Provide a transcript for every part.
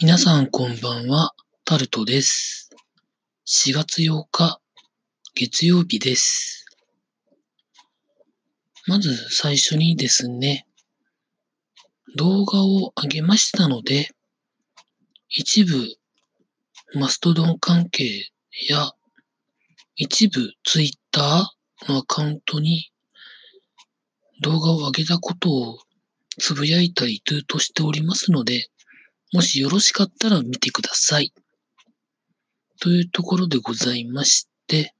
皆さんこんばんは、タルトです。4月8日、月曜日です。まず最初にですね、動画を上げましたので、一部マストドン関係や一部ツイッターのアカウントに動画を上げたことをつぶやいたりトゥートしておりますので、もしよろしかったら見てください。というところでございまして、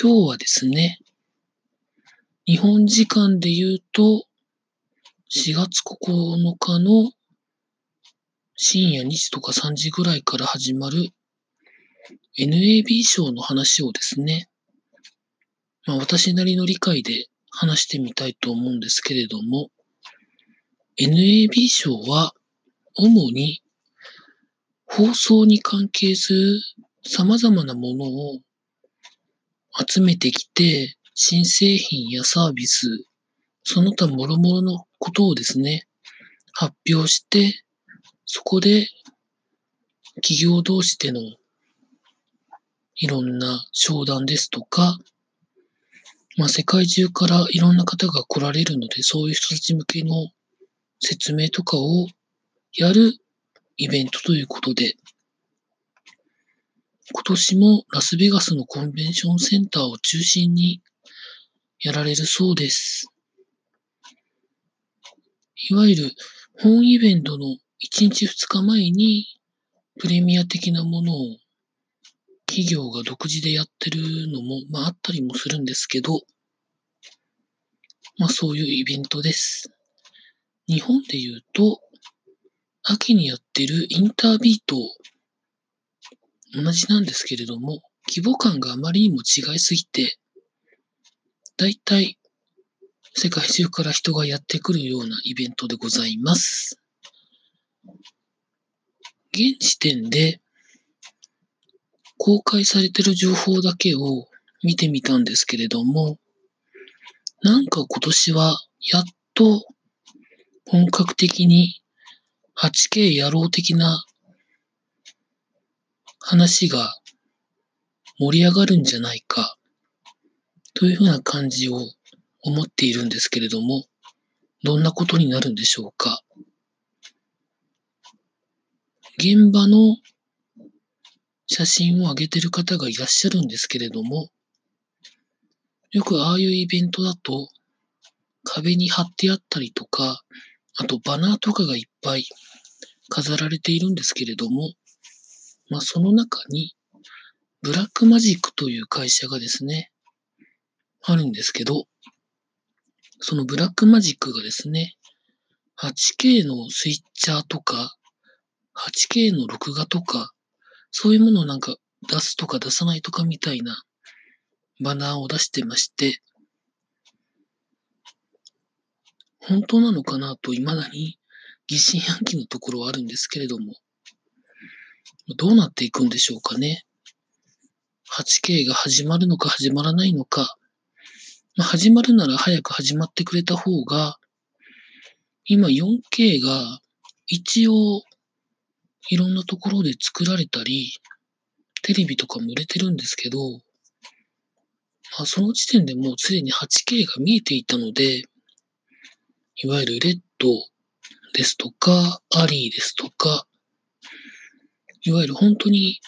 今日はですね、日本時間で言うと、4月9日の深夜2時とか3時ぐらいから始まる NAB 賞の話をですね、まあ私なりの理解で話してみたいと思うんですけれども、NAB 賞は主に放送に関係する様々なものを集めてきて、新製品やサービス、その他諸々のことをですね、発表して、そこで企業同士でのいろんな商談ですとか、まあ世界中からいろんな方が来られるので、そういう人たち向けの説明とかをやるイベントということで、今年もラスベガスのコンベンションセンターを中心にやられるそうです。いわゆる本イベントの1日2日前にプレミア的なものを企業が独自でやってるのも、まああったりもするんですけど、まあそういうイベントです。日本で言うと、秋にやってるインタービート同じなんですけれども、規模感があまりにも違いすぎて、だいたい世界中から人がやってくるようなイベントでございます。現時点で公開されてる情報だけを見てみたんですけれども、なんか今年はやっと本格的に 8K やろう的な話が盛り上がるんじゃないかというふうな感じを思っているんですけれども、どんなことになるんでしょうか。現場の写真を上げてる方がいらっしゃるんですけれども、よくああいうイベントだと壁に貼ってあったりとか、あとバナーとかがいっぱい飾られているんですけれども、まあその中に Blackmagic という会社がですね、あるんですけど、その Blackmagic がですね、8K のスイッチャーとか、8K の録画とか、そういうものをなんか出すとか出さないとかみたいなバナーを出してまして、本当なのかなと未だに疑心暗鬼のところはあるんですけれども、どうなっていくんでしょうかね。8K が始まるのか始まらないのか、まあ、始まるなら早く始まってくれた方が、今 4K が一応いろんなところで作られたり、テレビとかも売れてるんですけど、まあ、その時点でもうすでに 8K が見えていたので、いわゆるレッドですとか、アリーですとか、いわゆる本当に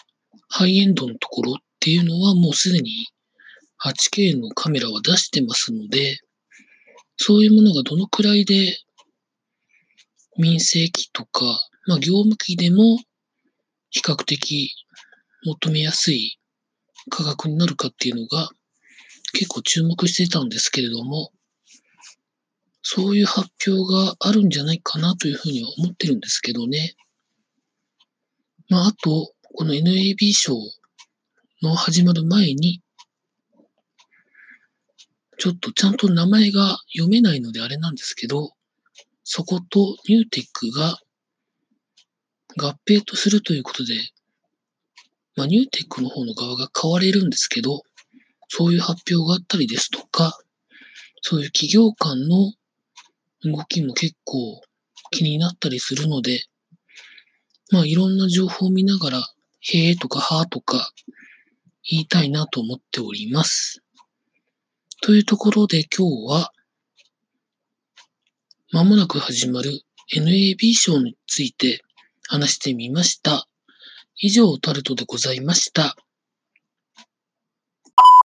ハイエンドのところっていうのはもうすでに 8K のカメラは出してますので、そういうものがどのくらいで民生機とか、まあ業務機でも比較的求めやすい価格になるかっていうのが結構注目してたんですけれども、そういう発表があるんじゃないかなというふうには思ってるんですけどね。まああと、この NAB 賞の始まる前に、ちょっとちゃんと名前が読めないのであれなんですけど、そことニューテックが合併とするということで、まあ、ニューテックの方の側が買われるんですけど、そういう発表があったりですとか、そういう企業間の動きも結構気になったりするので、まあいろんな情報を見ながら、へえとかはーとか言いたいなと思っております。というところで今日は、まもなく始まる NAB 賞について話してみました。以上タルトでございました。